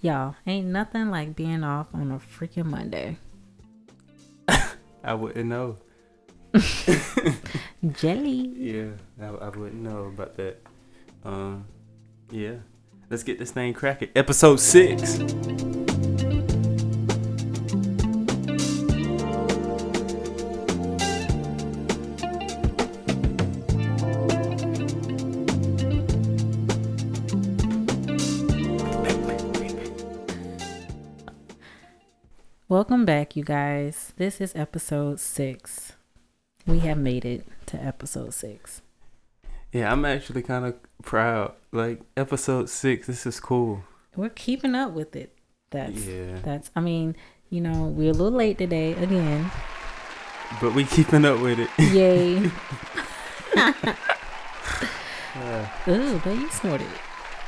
Y'all, ain't nothing like being off on a freaking Monday. I wouldn't know. Jelly. Yeah, I, I wouldn't know about that. Um, yeah. Let's get this thing cracking. Episode six. Welcome back, you guys. This is episode six. We have made it to episode six. Yeah, I'm actually kind of proud. Like episode six, this is cool. We're keeping up with it. That's Yeah, that's I mean, you know, we're a little late today again. but we keeping up with it. Yay. Uh, Ooh, but you snorted.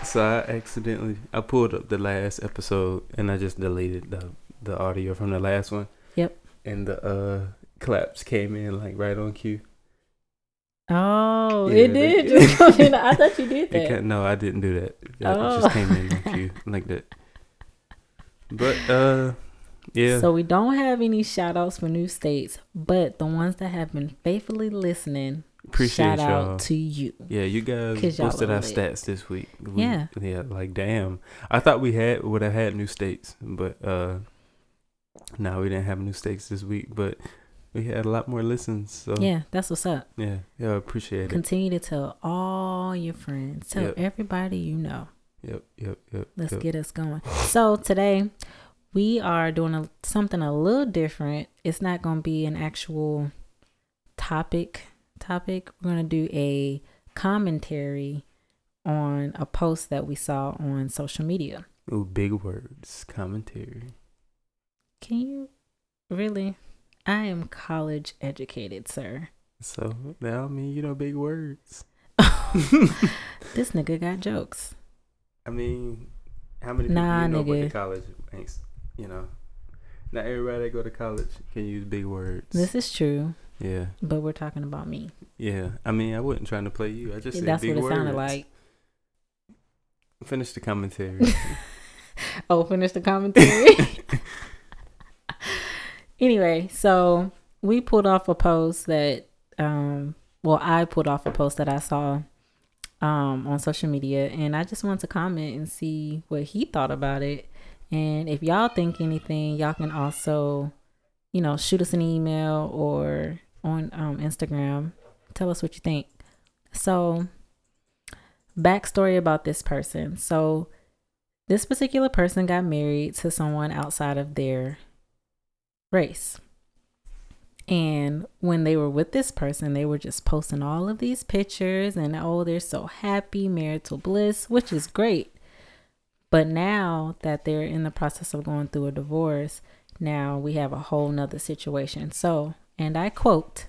so I accidentally I pulled up the last episode and I just deleted the the audio from the last one. Yep. And the uh claps came in like right on cue. Oh, Yeah, it they- did just come in. I thought you did that. no, I didn't do that. It Oh. just came in on cue like that. But uh, yeah, So we don't have any shout outs for new states, but the ones that have been faithfully listening, appreciate shout y'all. out to you. yeah, you guys y'all posted our lit. stats this week. We- Yeah. yeah, like damn. I thought we had would have had new states, but uh, no, we didn't have new states this week. But we had a lot more listens. So Yeah, that's what's up. yeah, yeah, appreciate it. Continue to tell all your friends, tell Yep. everybody you know. Yep, yep, yep. Let's yep. get us going. So today we are doing a, something a little different. It's not going to be an actual topic. Topic. We're going to do a commentary on a post that we saw on social media. Ooh, big words, commentary. Can you really? I am college educated, sir. So now I mean, you know, big words. This nigga got jokes. I mean, how many people Nah, you know nigga. went to college? You know? Not everybody that go to college can use big words. This is true, yeah, but we're talking about me. yeah. I mean, I wasn't trying to play you. I just said That's big what it words. sounded like. Finish the commentary. Oh, finish the commentary. anyway, so we pulled off a post that, um, well, I pulled off a post that I saw um, on social media, and I just wanted to comment and see what he thought about it. And if y'all think anything, y'all can also, you know, shoot us an email or on um, Instagram. Tell us what you think. So, backstory about this person. So, this particular person got married to someone outside of their race. And when they were with this person, they were just posting all of these pictures and oh, they're so happy, marital bliss, which is great. But now that they're in the process of going through a divorce, now we have a whole nother situation. So, and I quote,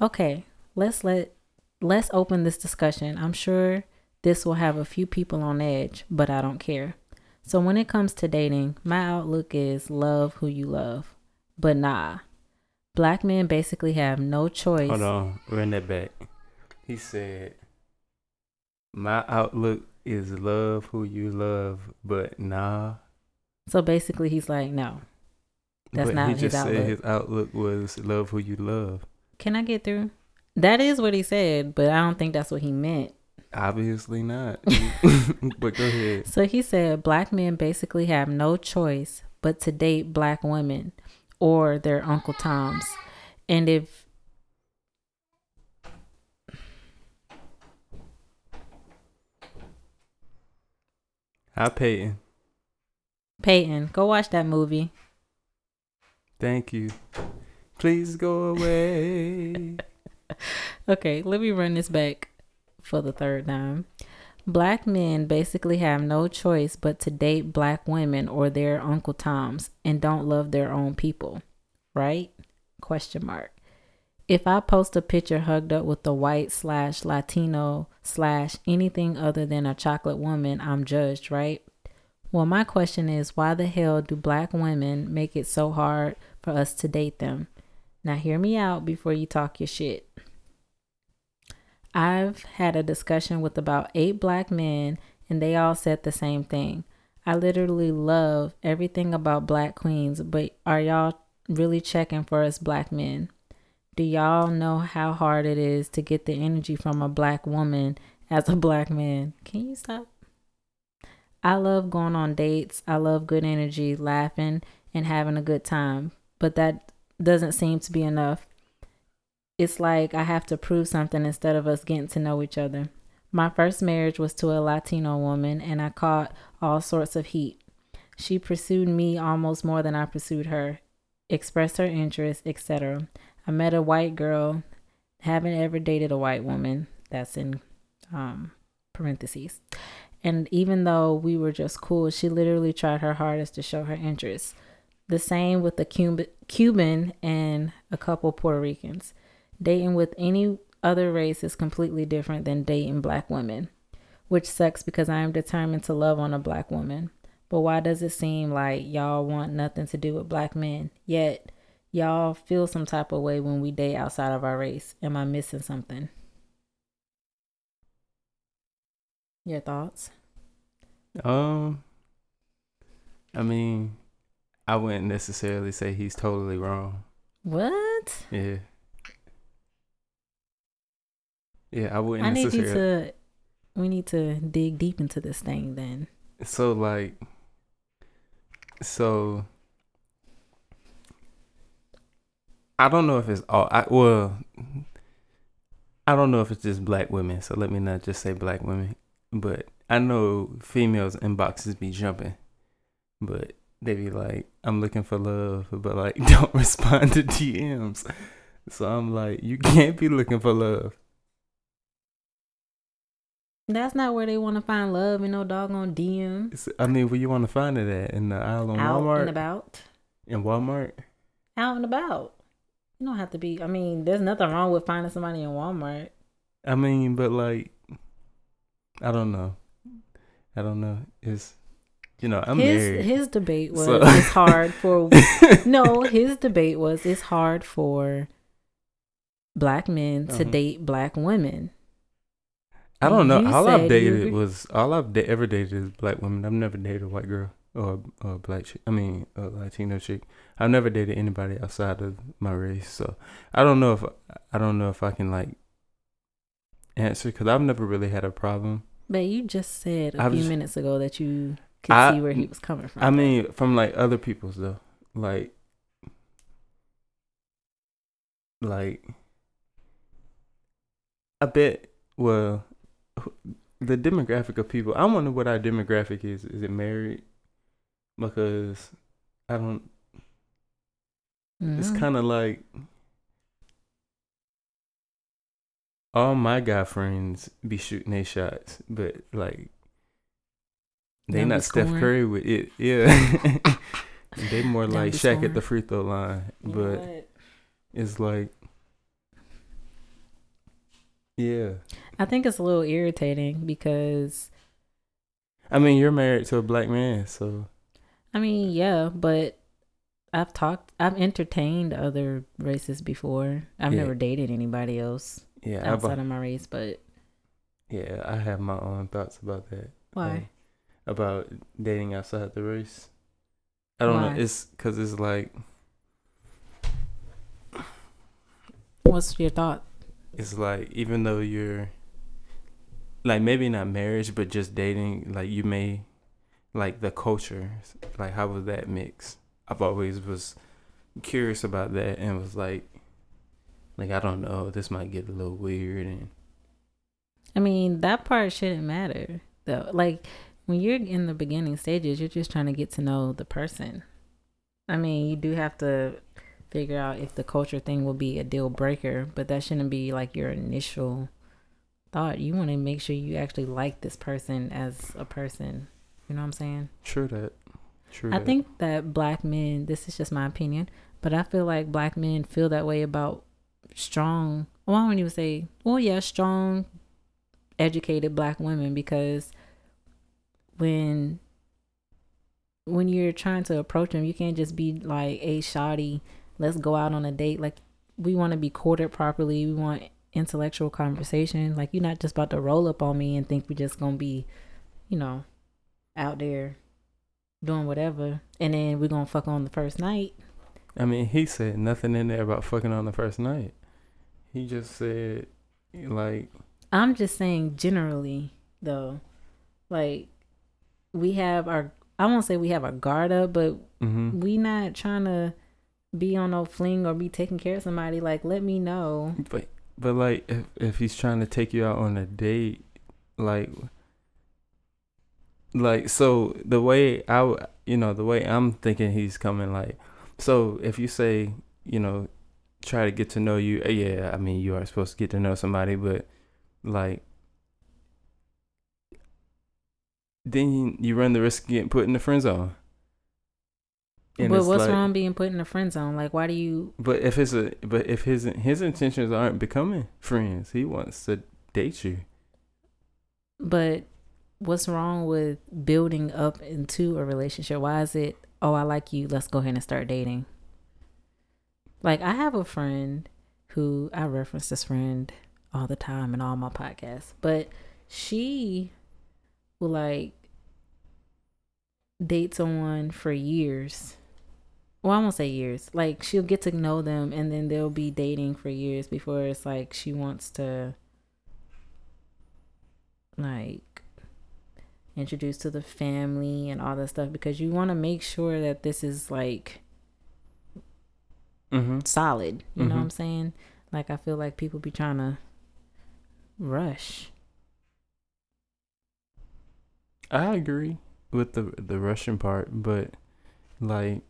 okay, let's let let's open this discussion. I'm sure this will have a few people on edge, but I don't care. So when it comes to dating, my outlook is love who you love. But nah. Black men basically have no choice. Hold on, run that back. He said, "My outlook is love who you love, but nah." So basically he's like, no. That's but not he his just outlook. said his outlook was love who you love. Can I get through? That is what he said, but I don't think that's what he meant. Obviously not. but go ahead. So he said black men basically have no choice but to date black women or their Uncle Toms. And if Hi, Peyton. Peyton, go watch that movie. Thank you. Please go away. Okay, let me run this back for the third time. Black men basically have no choice but to date black women or their Uncle Toms and don't love their own people, right? Question mark. If I post a picture hugged up with a white slash Latino slash anything other than a chocolate woman, I'm judged, right? Well, my question is why the hell do black women make it so hard for us to date them? Now, hear me out before you talk your shit. I've had a discussion with about eight black men, and they all said the same thing. I literally love everything about black queens, but are y'all really checking for us black men? Do y'all know how hard it is to get the energy from a black woman as a black man? Can you stop? I love going on dates. I love good energy, laughing, and having a good time, but that doesn't seem to be enough. It's like I have to prove something instead of us getting to know each other. My first marriage was to a Latino woman, and I caught all sorts of heat. She pursued me almost more than I pursued her, expressed her interest, etc. I met a white girl, haven't ever dated a white woman. That's in um, parentheses. And even though we were just cool, she literally tried her hardest to show her interest. The same with the Cuban and a couple Puerto Ricans. Dating with any other race is completely different than dating black women, which sucks because I am determined to love on a black woman. But why does it seem like y'all want nothing to do with black men? Yet y'all feel some type of way when we date outside of our race. Am I missing something? Your thoughts? Um I mean, I wouldn't necessarily say he's totally wrong. What? Yeah. Yeah, I wouldn't. I need you to. We need to dig deep into this thing then. So like, so I don't know if it's all. I well, I don't know if it's just black women. So let me not just say black women, but I know females inboxes be jumping, but they be like, "I'm looking for love," but like don't respond to DMs. So I'm like, you can't be looking for love. That's not where they want to find love in no doggone DM. I mean, where you want to find it at? In the aisle in Out Walmart? and about. In Walmart? Out and about. You don't have to be. I mean, there's nothing wrong with finding somebody in Walmart. I mean, but like, I don't know. I don't know. It's you know, I'm his married. his debate was so. it's hard for no. His debate was it's hard for black men to uh-huh. date black women. I don't know. all I've dated was all I've da- ever dated is black women. I've never dated a white girl or a black chick. I mean, a Latino chick. I've never dated anybody outside of my race. So I don't know if I don't know if I can like answer because I've never really had a problem. But you just said a I've few just, minutes ago that you could I, see where he was coming from. I mean, from like other people's though, like like I bet. Well, the demographic of people. I wonder what our demographic is. Is it married? Because I don't. Mm-hmm. It's kind of like all my guy friends be shooting their shots, but like they not Steph Curry with it. Yeah, they more like Shaq scoring. at the free throw line, but what? it's like yeah. I think it's a little irritating because I mean, you're married to a black man, so I mean, yeah, but I've talked I've entertained other races before. I've yeah. never dated anybody else yeah, outside I've, of my race, but yeah, I have my own thoughts about that. Why? Um, about dating outside the race. I don't Why? know. It's because it's like. What's your thought? It's like even though you're like maybe not marriage but just dating like you may like the culture. Like how was that mix? I've always was curious about that and was like like i don't know this might get a little weird and i mean that part shouldn't matter though. Like when you're in the beginning stages you're just trying to get to know the person. I mean you do have to figure out if the culture thing will be a deal breaker, but that shouldn't be like your initial thought. You want to make sure you actually like this person as a person. You know what I'm saying? True that. True. I that. think that black men, this is just my opinion, but I feel like black men feel that way about strong, well, I don't even say, well, yeah, strong, educated black women because when when you're trying to approach them, you can't just be like a shoddy let's go out on a date. Like we want to be courted properly. We want intellectual conversation. Like you're not just about to roll up on me and think we're just gonna be, you know, out there doing whatever, and then we're gonna fuck on the first night. I mean, he said nothing in there about fucking on the first night. He just said, like, I'm just saying generally though, like we have our I won't say we have our guard up, but mm-hmm. we not trying to be on no fling or be taking care of somebody. Like, let me know. But but like, if if he's trying to take you out on a date, like, like so the way I you know the way I'm thinking he's coming like, so if you say you know try to get to know you, uh, yeah, I mean you are supposed to get to know somebody, but like then you run the risk of getting put in the friend zone. And but what's like- wrong being put in a friend zone? Like, why do you? But if it's a but if his his intentions aren't becoming friends, he wants to date you. But what's wrong with building up into a relationship? Why is it? Oh, I like you. Let's go ahead and start dating. Like, I have a friend who I reference this friend all the time in all my podcasts, but she will like date someone for years. Well, I won't say years. Like she'll get to know them and then they'll be dating for years before it's like she wants to like introduce to the family and all that stuff because you want to make sure that this is like Mm-hmm. solid. You know what Mhm. I'm saying? Like I feel like people be trying to rush. I agree with the the Russian part, but like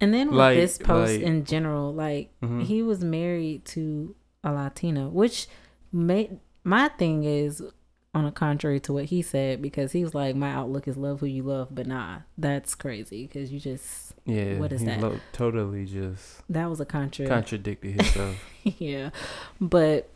And then with Like- this post like- in general, like mhm. he was married to a Latina, which made my thing is on the contrary to what he said because he was like, "My outlook is love who you love," but nah, that's crazy because you just yeah, what is he that? lo- totally just that was a contra. contradicted himself. yeah, but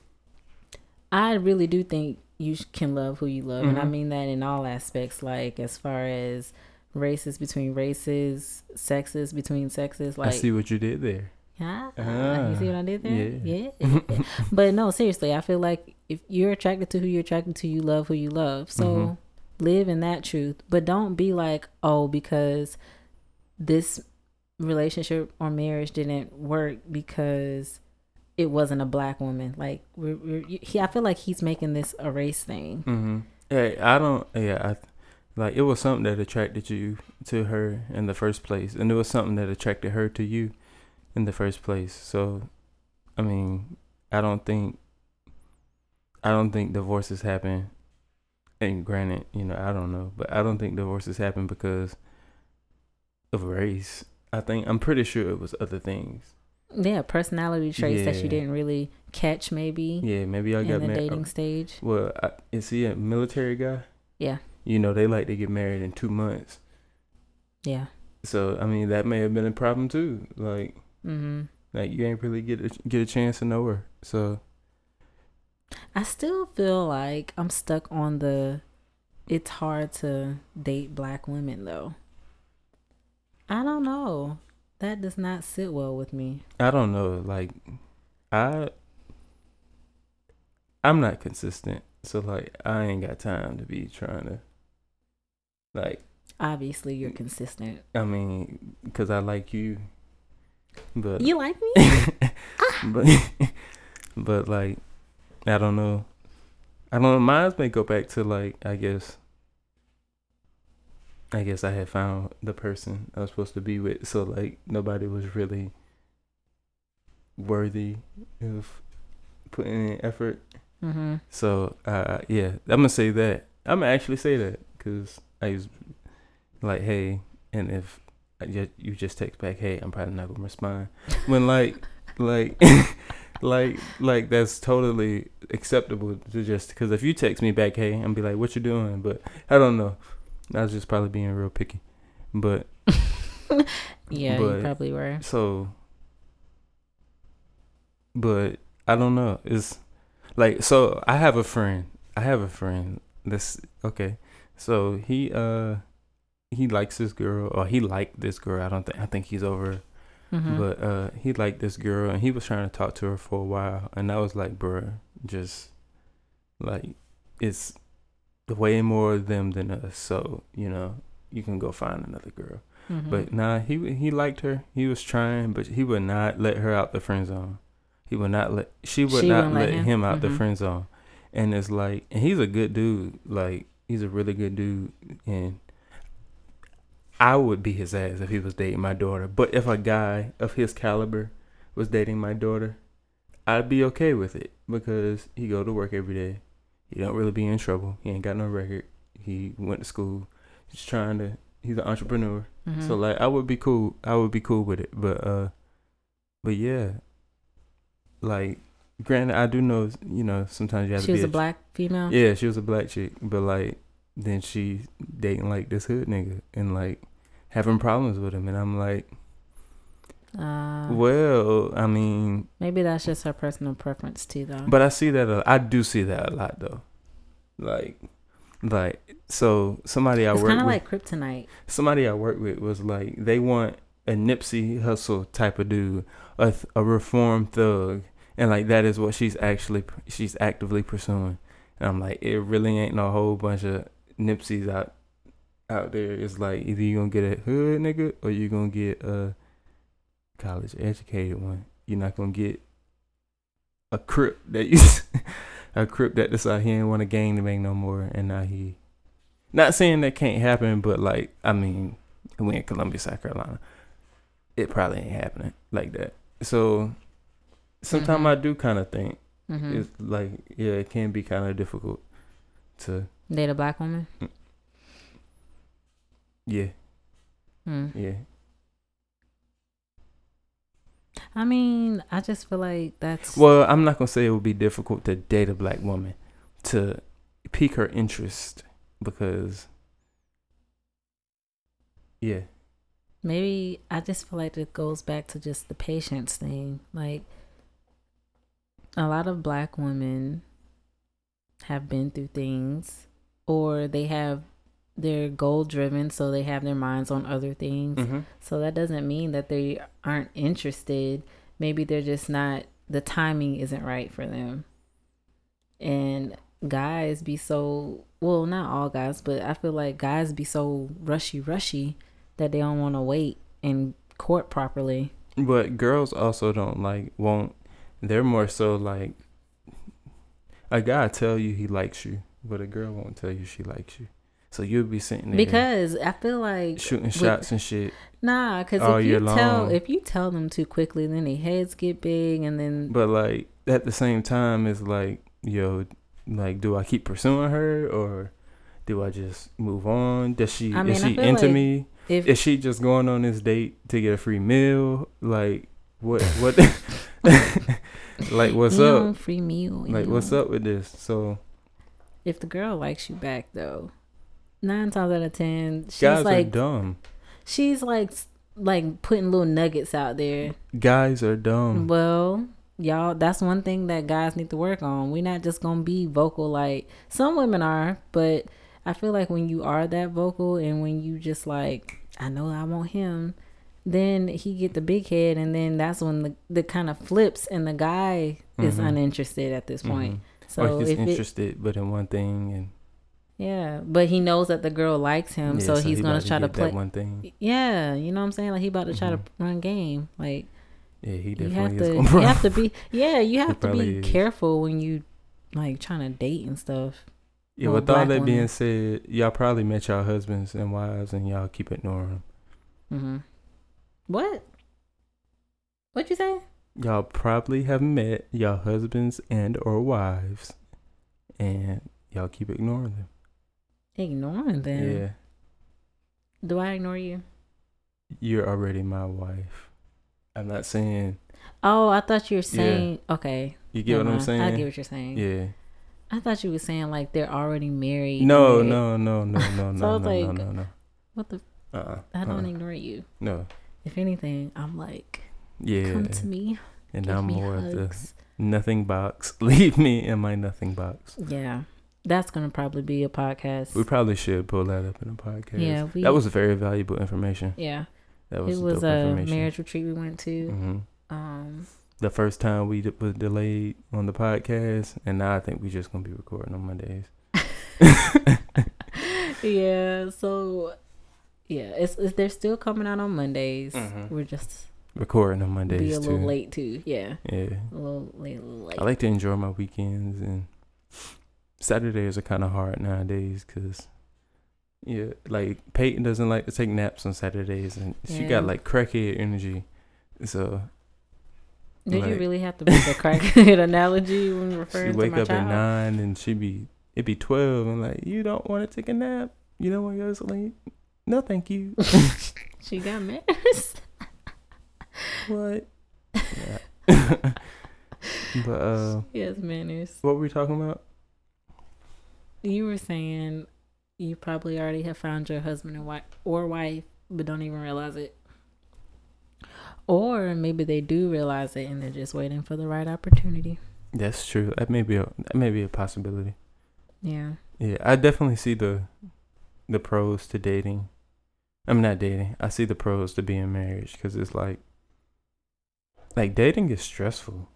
I really do think you can love who you love, and I Mhm. mean that in all aspects, like as far as races between races, sexes between sexes, like I see what you did there. Ah, Ah, you see what I did there? yeah. Yeah. but no, seriously, I feel like if you're attracted to who you're attracted to, you love who you love. So Mhm. live in that truth. But don't be like, oh, because this relationship or marriage didn't work because it wasn't a black woman. Like we're, we're he, I feel like he's making this a race thing. Mm-hmm. Hey, I don't. Yeah, I like it was something that attracted you to her in the first place, and it was something that attracted her to you in the first place. So, I mean, I don't think. I don't think divorces happen. And granted, you know, I don't know, but I don't think divorces happen because of race. I think I'm pretty sure it was other things. Yeah, personality traits that you didn't really catch maybe Yeah, maybe in got the married. Uh, dating stage. Well, I, is he a military guy? Yeah. You know, they like to get married in two months. Yeah. So I mean, that may have been a problem too. Like, Mm-hmm. like you ain't really get a, get a chance to know her. So I still feel like I'm stuck on the it's hard to date black women though. I don't know. That does not sit well with me. I don't know. Like, I I'm not consistent. So like, I ain't got time to be trying to like. Obviously, you're consistent. I mean, because I like you, but You like me? but but like I don't know. I don't know. Mine may go back to like I guess. I guess I had found the person I was supposed to be with, so like nobody was really worthy of putting in effort. mm-hmm. So uh, yeah, I'm gonna say that. I'm gonna actually say that because I was like, hey, and if I ju- you just text back, hey, I'm probably not gonna respond. When like, like, like, like that's totally acceptable to just because if you text me back, hey, I'm be like, what you doing? But I don't know. I was just probably being real picky. But Yeah, But- you probably were. so, but I don't know. It's like so. I have a friend. I have a friend. That's okay. So he uh he likes this girl, or he liked this girl. I don't think. I think he's over. Mm-hmm. But uh, he liked this girl, and he was trying to talk to her for a while. And I was like, bruh, just like it's way more of them than us. So you know, you can go find another girl. Mhm. But nah, he he liked her. He was trying, but he would not let her out the friend zone. He would not let. She would She not let let him? him, out the Mhm. friend zone. And it's like, and he's a good dude. Like he's a really good dude, and I would be his ass if he was dating my daughter. But if a guy of his caliber was dating my daughter, I'd be okay with it because he go to work every day. He don't really be in trouble. He ain't got no record. He went to school. He's trying to. He's an entrepreneur. Mhm. So like I would be cool. I would be cool with it. But uh but yeah. Like granted I do know, you know, sometimes you have she to was be a black female. Yeah, she was a black chick, but like then she dating like this hood nigga and like having problems with him and I'm like, Uh, well, I mean, maybe that's just her personal preference too, though. but I see that a, I do see that a lot though. Like like so somebody I it's work kind of like kryptonite. somebody I work with was like they want a Nipsey Hussle type of dude, a th- a reformed thug, and like that is what she's actually she's actively pursuing. And I'm like, it really ain't no whole bunch of Nipseys out out there. It's like either you gonna get a hood nigga or you gonna get a college educated one. You're not gonna get a crip that you a crip that decide he ain't want a gang to make no more, and now he not saying that can't happen, but like I mean, we in Columbia, South Carolina, it probably ain't happening like that. So sometimes Mhm. I do kind of think hmm it's like yeah, it can be kind of difficult to Date a black woman. yeah Hmm. yeah. I mean, I just feel like that's Well, I'm not gonna say it would be difficult to date a black woman to pique her interest because yeah, maybe I just feel like it goes back to just the patience thing. Like a lot of black women have been through things or they have they're goal driven so they have their minds on other things. mm-hmm. So that doesn't mean that they aren't interested. Maybe they're just not the timing isn't right for them. And guys be so well, not all guys, but I feel like guys be so rushy rushy that they don't want to wait and court properly. But girls also don't like won't. They're more so like a guy tell you he likes you, but a girl won't tell you she likes you. So you'll be sitting there Because I feel like shooting with- shots and shit. nah, because if you year tell if you tell them too quickly, then their heads get big, and then But like at the same time, it's like yo, like do I keep pursuing her or do I just move on? Does she I mean, is she into like me? if Is she just going on this date to get a free meal? Like what what? like what's you up? free meal, Like you what's up with this? So if the girl likes you back though nine times out of ten she's guys are like dumb. she's like like putting little nuggets out there Guys are dumb. well y'all that's one thing that guys need to work on we're not just gonna be vocal like some women are but i feel like when you are that vocal and when you just like i know i want him then he get the big head and then that's when the, the kind of flips and the guy is Mhm. uninterested at this point Mhm. so or he's if it, interested, but in one thing, and Yeah, but he knows that the girl likes him, yeah, so, he's he gonna about try to play. one thing. Yeah, you know what I'm saying? Like he about to try Mhm. to run game. Like Yeah, he you definitely have is to, gonna you have to be. Yeah, you have to be is. careful when you like trying to date and stuff. Yeah, with all that being said, y'all probably met y'all husbands and wives, and y'all keep ignoring them. hmm What? What you say? Y'all probably have met y'all husbands and or wives, and y'all keep ignoring them. Ignoring them. Yeah, Do I ignore you? you're already my wife. I'm not saying Oh, I thought you were saying. Okay. you get never what I'm mind. saying. I get what you're saying. Yeah. I thought you were saying like they're already married. No, they're- no, no, no, no, So I no, was no, no, no, no. What the? Uh-uh. I don't uh-uh. ignore you. No. If anything, I'm like, Yeah. come to me. and I'm more of the nothing box. Leave me in my nothing box. Yeah, that's gonna probably be a podcast. We probably should pull that up in a podcast. yeah, we. that was very valuable information. yeah. That was, It was a marriage retreat we went to. hmm Um, The first time we d- was delayed on the podcast, and now I think we're just gonna be recording on Mondays. yeah. So yeah, it's, it's they're still coming out on Mondays. Mhm. We're just Recording on Mondays be a too. little late too. Yeah, Yeah. a little late, a little late. I like to enjoy my weekends and Saturdays are kind of hard nowadays because yeah, like Peyton doesn't like to take naps on Saturdays and she got like crackhead energy. So Did you really have to make a crackhead analogy when she referring to wake my up at nine and she be it be twelve and like you don't want to take a nap. You don't want to go to sleep. No, thank you. She got manners. what? But uh, yes, manners. what were we talking about? You were saying you probably already have found your husband and wife or wife, but don't even realize it. Or maybe they do realize it and they're just waiting for the right opportunity. That's true. That may be a that may be a possibility. Yeah. Yeah, I definitely see the the pros to dating. I'm not dating. I see the pros to being married because it's like like dating is stressful.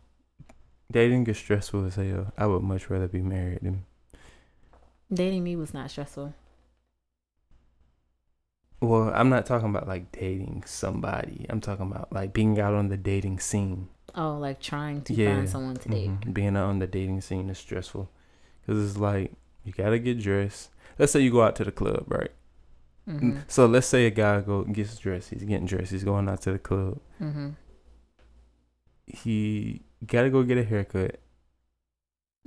Dating is stressful as hell. I would much rather be married than Dating me was not stressful. well, I'm not talking about like dating somebody. I'm talking about like being out on the dating scene. Oh, like trying to Yeah, find someone to date. Mhm. Being out on the dating scene is stressful because it's like you gotta get dressed. Let's say you go out to the club, right? Mm-hmm. So let's say a guy go gets dressed. He's getting dressed. He's going out to the club. Mm-hmm. He gotta go get a haircut.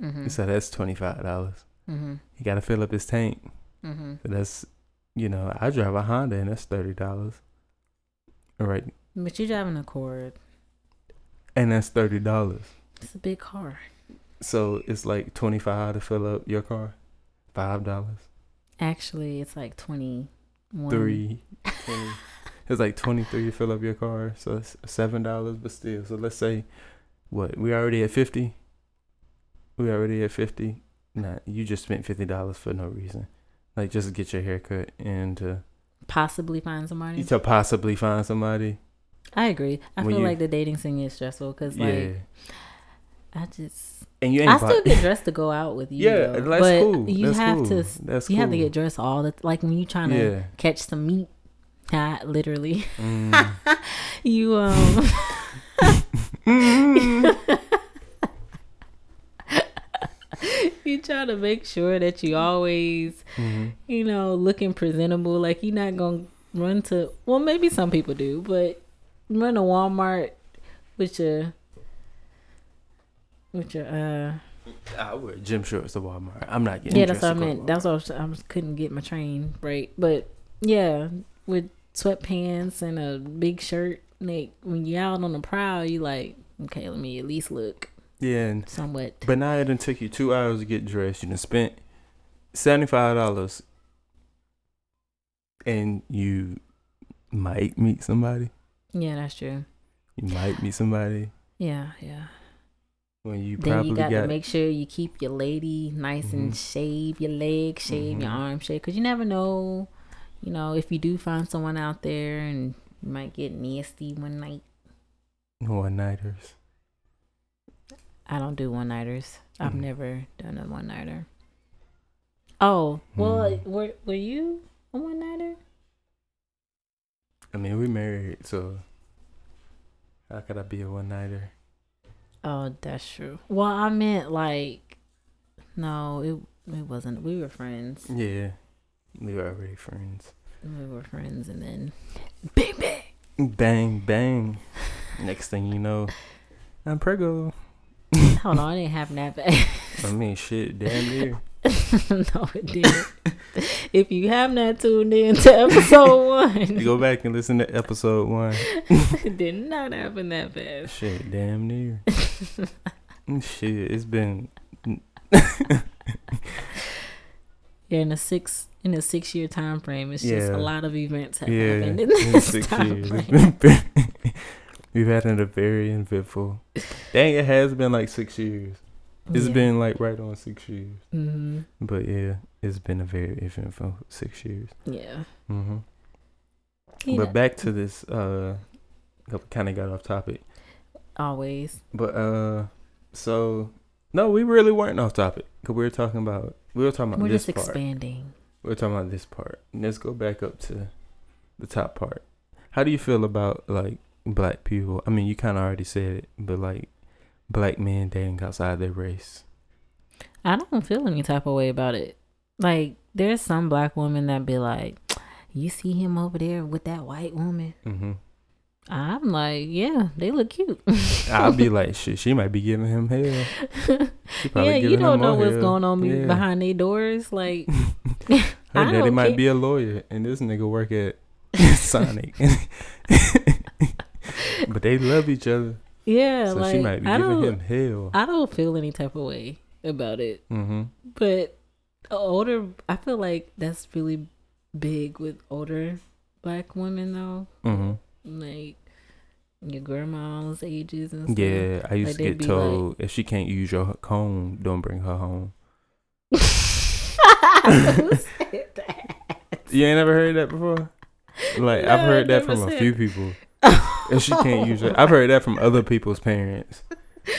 Mm-hmm. So that's twenty five dollars. Mm-hmm. He gotta fill up his tank. Mm-hmm. So that's you know I drive a Honda and that's thirty dollars. All right, But you're driving a Accord. and that's thirty dollars. It's a big car. So it's like twenty five to fill up your car. Five dollars. Actually, it's like twenty one. Three. It's like twenty three to fill up your car. So it's seven dollars, but still. So let's say what we already at fifty. We already at fifty. Nah, you just spent fifty dollars for no reason. Like just to get your haircut and to, Possibly find somebody. to possibly find somebody. I agree. I When feel you- like the dating scene is stressful because yeah. like I just and you ain't I still get dressed to go out with you. Yeah, though. that's but cool. You That's have cool. to. That's you have to get dressed all the like when you trying to Yeah. catch some meat. Not literally. Mm. You um. you try to make sure that you always, Mhm. you know, looking presentable. Like you're not gonna run to. Well, maybe some people do, but run to Walmart with your with your uh. I wear gym shorts to Walmart. I'm not getting. Yeah, that's what I to go to meant. That's what I, was, I was, couldn't get my train right. But yeah, with sweatpants and a big shirt, like when you're out on the prowl, you like, okay, let me at least look Yeah, and somewhat. But now it didn't take you two hours to get dressed. You done spent seventy five dollars, and you might meet somebody. Yeah, that's true. You might meet somebody Yeah, yeah. When you then you got, got. to make sure you keep your lady nice and Mhm. shave your legs, shave your Mhm. arm, shave, because you never know. You know, if you do find someone out there and you might get nasty one night. one nighters. I don't do one nighters. I've Mhm. never done a one nighter. Oh, well, Mhm. were were you a one nighter? I mean, we married, so how could I be a one nighter? Oh, that's true. Well, I meant like, no, it it wasn't. We were friends. Yeah, we were already friends. We were friends, and then bang bang. Bang bang. Next thing you know, I'm prego. Hold on, I didn't have that bad. I mean, shit, damn near. no, it didn't. if you have not tuned in to episode one, go back and listen to episode one. it did not happen that fast. Shit, damn near. Shit, it's been Yeah, in a six in a six year time frame, it's just a lot of events have yeah, happened in in six time years. frame. It's been very- We've had it a very eventful. Dang, it has been like six years. It's Yeah. been like right on six years. hmm But yeah, it's been a very eventful six years. Yeah. hmm You But back to this, uh, kind of got off topic. Always. But uh, so no, we really weren't off topic because we were talking about we were talking about We're this just part. expanding. We're talking about this part. Let's go back up to the top part. How do you feel about like black people? I mean, you kind of already said it, but like black men dating outside their race. I don't feel any type of way about it. Like, there's some black women that be like, "You see him over there with that white woman." Mm-hmm. I'm like, yeah, they look cute. I'll be like, shit, she might be giving him hell. Yeah, you don't know what's hell. going on Yeah. behind their doors. Like, Her I daddy might care. be a lawyer, and this nigga work at Sonic. but they love each other, yeah, so like she might be I giving him hell. I don't feel any type of way about it. mm-hmm. But older, I feel like that's really big with older black women though. Mm-hmm. Like your grandma's ages and stuff. Yeah, I used Like, to get told if she can't use your comb, don't bring her home. Who said that? You ain't never heard that before? Like I've heard that from a few people. If she can't use it, I've heard that from other people's parents,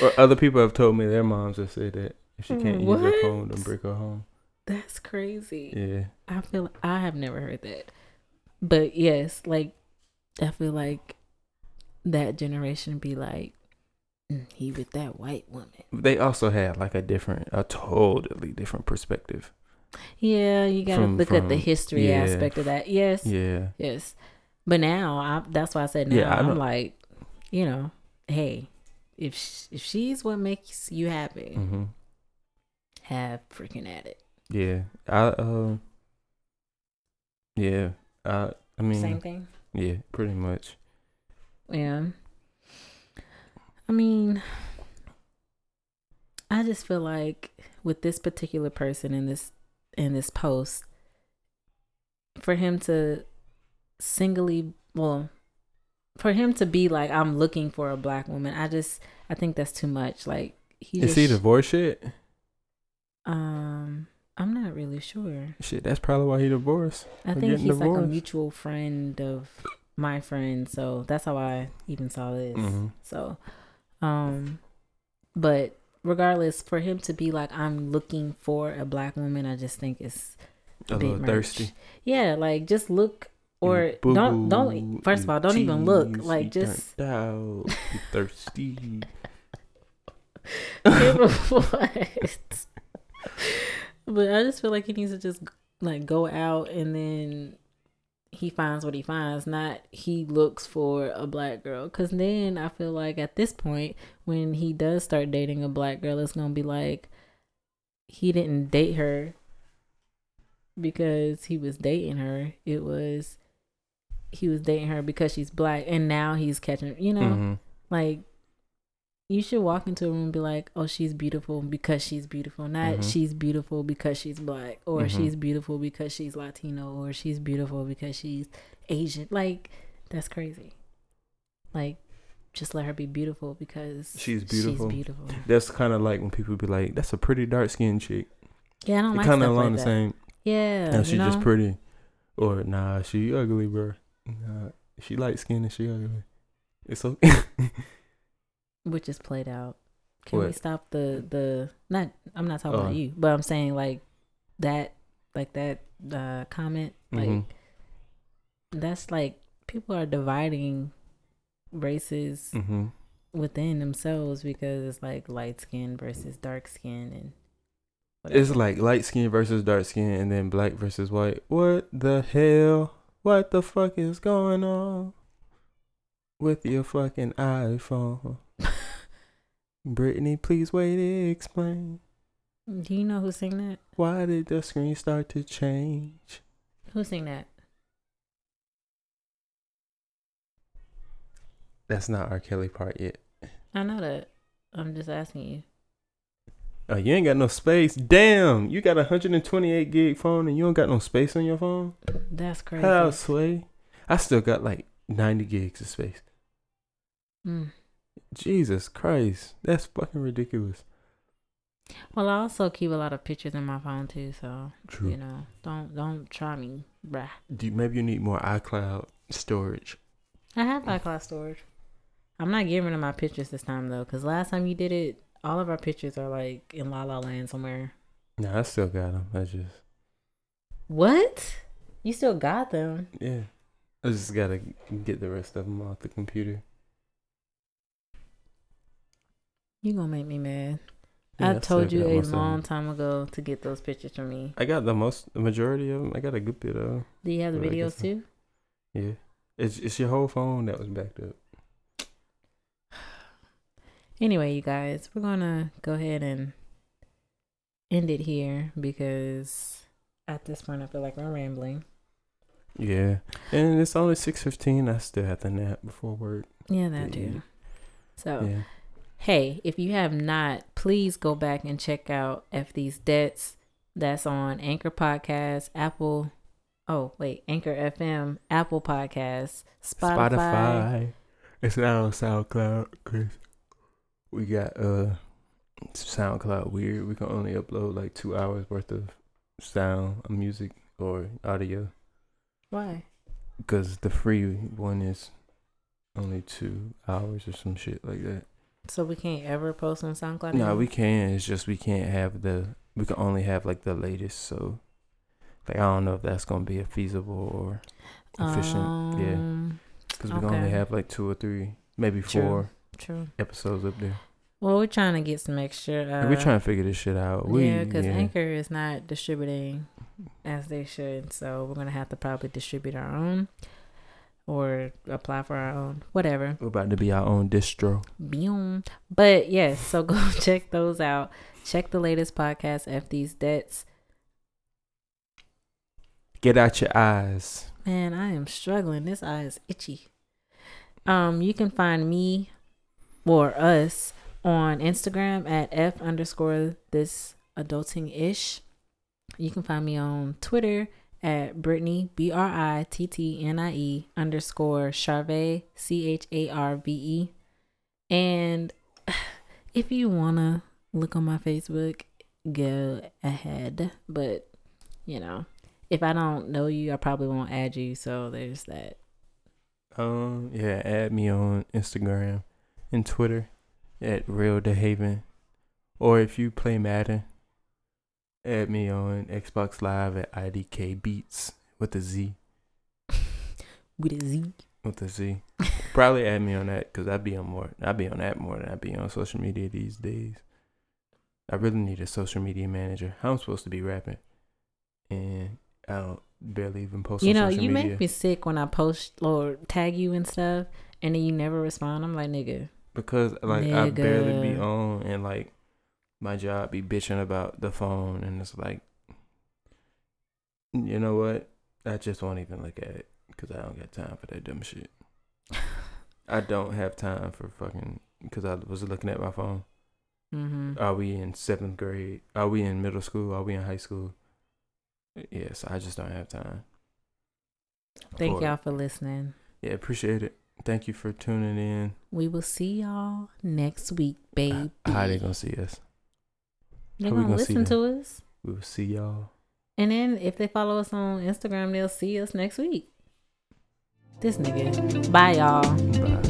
or other people have told me their moms have said that if she can't use her What? comb, don't bring her home. That's crazy. Yeah, I feel I have never heard that. But yes, like I feel like that generation be like "Mm, he with that white woman. they also had like a different, a totally different perspective. Yeah, you gotta From- look at the history yeah. aspect of that. Yes. Yeah, Yes. But now I that's why I said now Yeah, I I'm like, you know, hey, if sh- if she's what makes you happy, hmm have freaking at it. yeah. I um, yeah. I I mean, Same thing. Yeah, pretty much. Yeah. I mean, I just feel like with this particular person in this in this post, for him to singly, well, for him to be like, I'm looking for a black woman. I just, I think that's too much. Like he Is just, he divorced yet? um, I'm not really sure. Shit, that's probably why he divorced. I think he's like a mutual friend of my friend, so that's how I even saw this. hmm So, um, but regardless, for him to be like, I'm looking for a black woman, I just think it's A bit little thirsty. Yeah, like just look or don't don't. First of all, don't even look. Like just out, thirsty. what? But I just feel like he needs to just like go out and then he finds what he finds, not he looks for a black girl. Cause then I feel like at this point, when he does start dating a black girl, it's gonna be like he didn't date her because he was dating her. It was he was dating her because she's black, and now he's catching. You know, Mhm. like you should walk into a room and be like, "Oh, she's beautiful because she's beautiful." Not Mhm. she's beautiful because she's black, or Mhm. she's beautiful because she's Latino, or she's beautiful because she's Asian. Like that's crazy. Like just let her be beautiful because She's beautiful. She's beautiful. That's kind of like when people be like, "That's a pretty dark skinned chick." Yeah, I don't It like kind of along like the that. same. Yeah, Nah, you she just pretty, or nah, she ugly, bro. Nah, she light skinned and she ugly. It's okay. which is played out. Can we stop the the not? I'm not talking Uh. about you, but I'm saying like that, like that uh comment, like Mhm. that's like people are dividing races hmm within themselves because it's like light skin versus dark skin and It's like light skin versus dark skin, and then black versus white. What the hell? What the fuck is going on with your fucking iPhone? Brittany, please wait to explain. Do you know who sing that? Why did the screen start to change? Who sing that? That's not R. Kelly part yet. I know that. I'm just asking you. Oh, you ain't got no space. Damn, you got a 128 gig phone and you don't got no space on your phone? That's crazy. How, Sway? I still got like 90 gigs of space. Mm. Jesus Christ. That's fucking ridiculous. Well, I also keep a lot of pictures in my phone too, so True. you know, don't don't try me, bruh. Do you, maybe you need more iCloud storage. I have iCloud storage. I'm not getting rid of my pictures this time though, because last time you did it, all of our pictures are like in La La Land somewhere. No, I still got them. I just What? You still got them? yeah. I just gotta get the rest of them off the computer. You gonna make me mad. Yeah, I told you a long time ago to get those pictures from me. I got the most, the majority of them. I got a good bit of. 'em. Do you have the But videos too? Yeah, it's it's your whole phone that was backed up. Anyway, you guys, we're gonna go ahead and end it here because at this point I feel like we're rambling. Yeah, and it's only six fifteen. I still have to nap before work. Yeah, that too. So Yeah, hey, if you have not, please go back and check out F These Debts. That's on Anchor Podcast, Apple. Oh wait, Anchor FM, Apple Podcasts, Spotify. Spotify. It's not on SoundCloud because we got uh SoundCloud weird. We can only upload like two hours worth of sound, music, or audio Why? because the free one is only two hours or some shit like that. So we can't ever post on SoundCloud. No, we can. It's just we can't have the. We can only have like the latest. So, like, I don't know if that's gonna be a feasible or efficient. yeah, Um, because we can only have like two or three, maybe True. four True. episodes up there. Well, we're trying to get some extra. Uh, we're trying to figure this shit out. We, yeah, because yeah. Anchor is not distributing as they should, so we're gonna have to probably distribute our own or apply for our own, whatever. We're about to be our own distro. Boom. But yes, so go check those out. Check the latest podcast, F These Debts. Get out your eyes. Man, I am struggling. This eye is itchy. Um, you can find me or us on Instagram at F underscore this adulting ish. You can find me on Twitter at Brittnie B R I T T N I E underscore Charvet C H A R V E. And if you wanna look on my Facebook, go ahead. But you know, if I don't know you, I probably won't add you. So there's that. Um, yeah, add me on Instagram and Twitter at Real DeHaven. Or if you play Madden, add me on Xbox Live at IDK Beats with a Z. With a Z. With a Z. Probably add me on that because I be on more. I be on that more than I be on social media these days. I really need a social media manager. I'm supposed to be rapping, and I don't barely even post. You on know, you media. make me sick when I post or tag you and stuff, and then you never respond. I'm like, nigga. because like I barely be on and like my job be bitching about the phone and it's like you know what I just won't even look at it because I don't got time for that dumb shit. I don't have time for fucking because I was looking at my phone. Mm-hmm. Are we in seventh grade? Are we in middle school? Are we in high school? Yes, I just don't have time. Thank y'all for listening. Yeah, appreciate it. Thank you for tuning in. We will see y'all next week, babe. How they gonna see us? They're how gonna gonna listen to us, We will see y'all. and then if they follow us on Instagram, they'll see us next week. This nigga. Bye, y'all. Bye.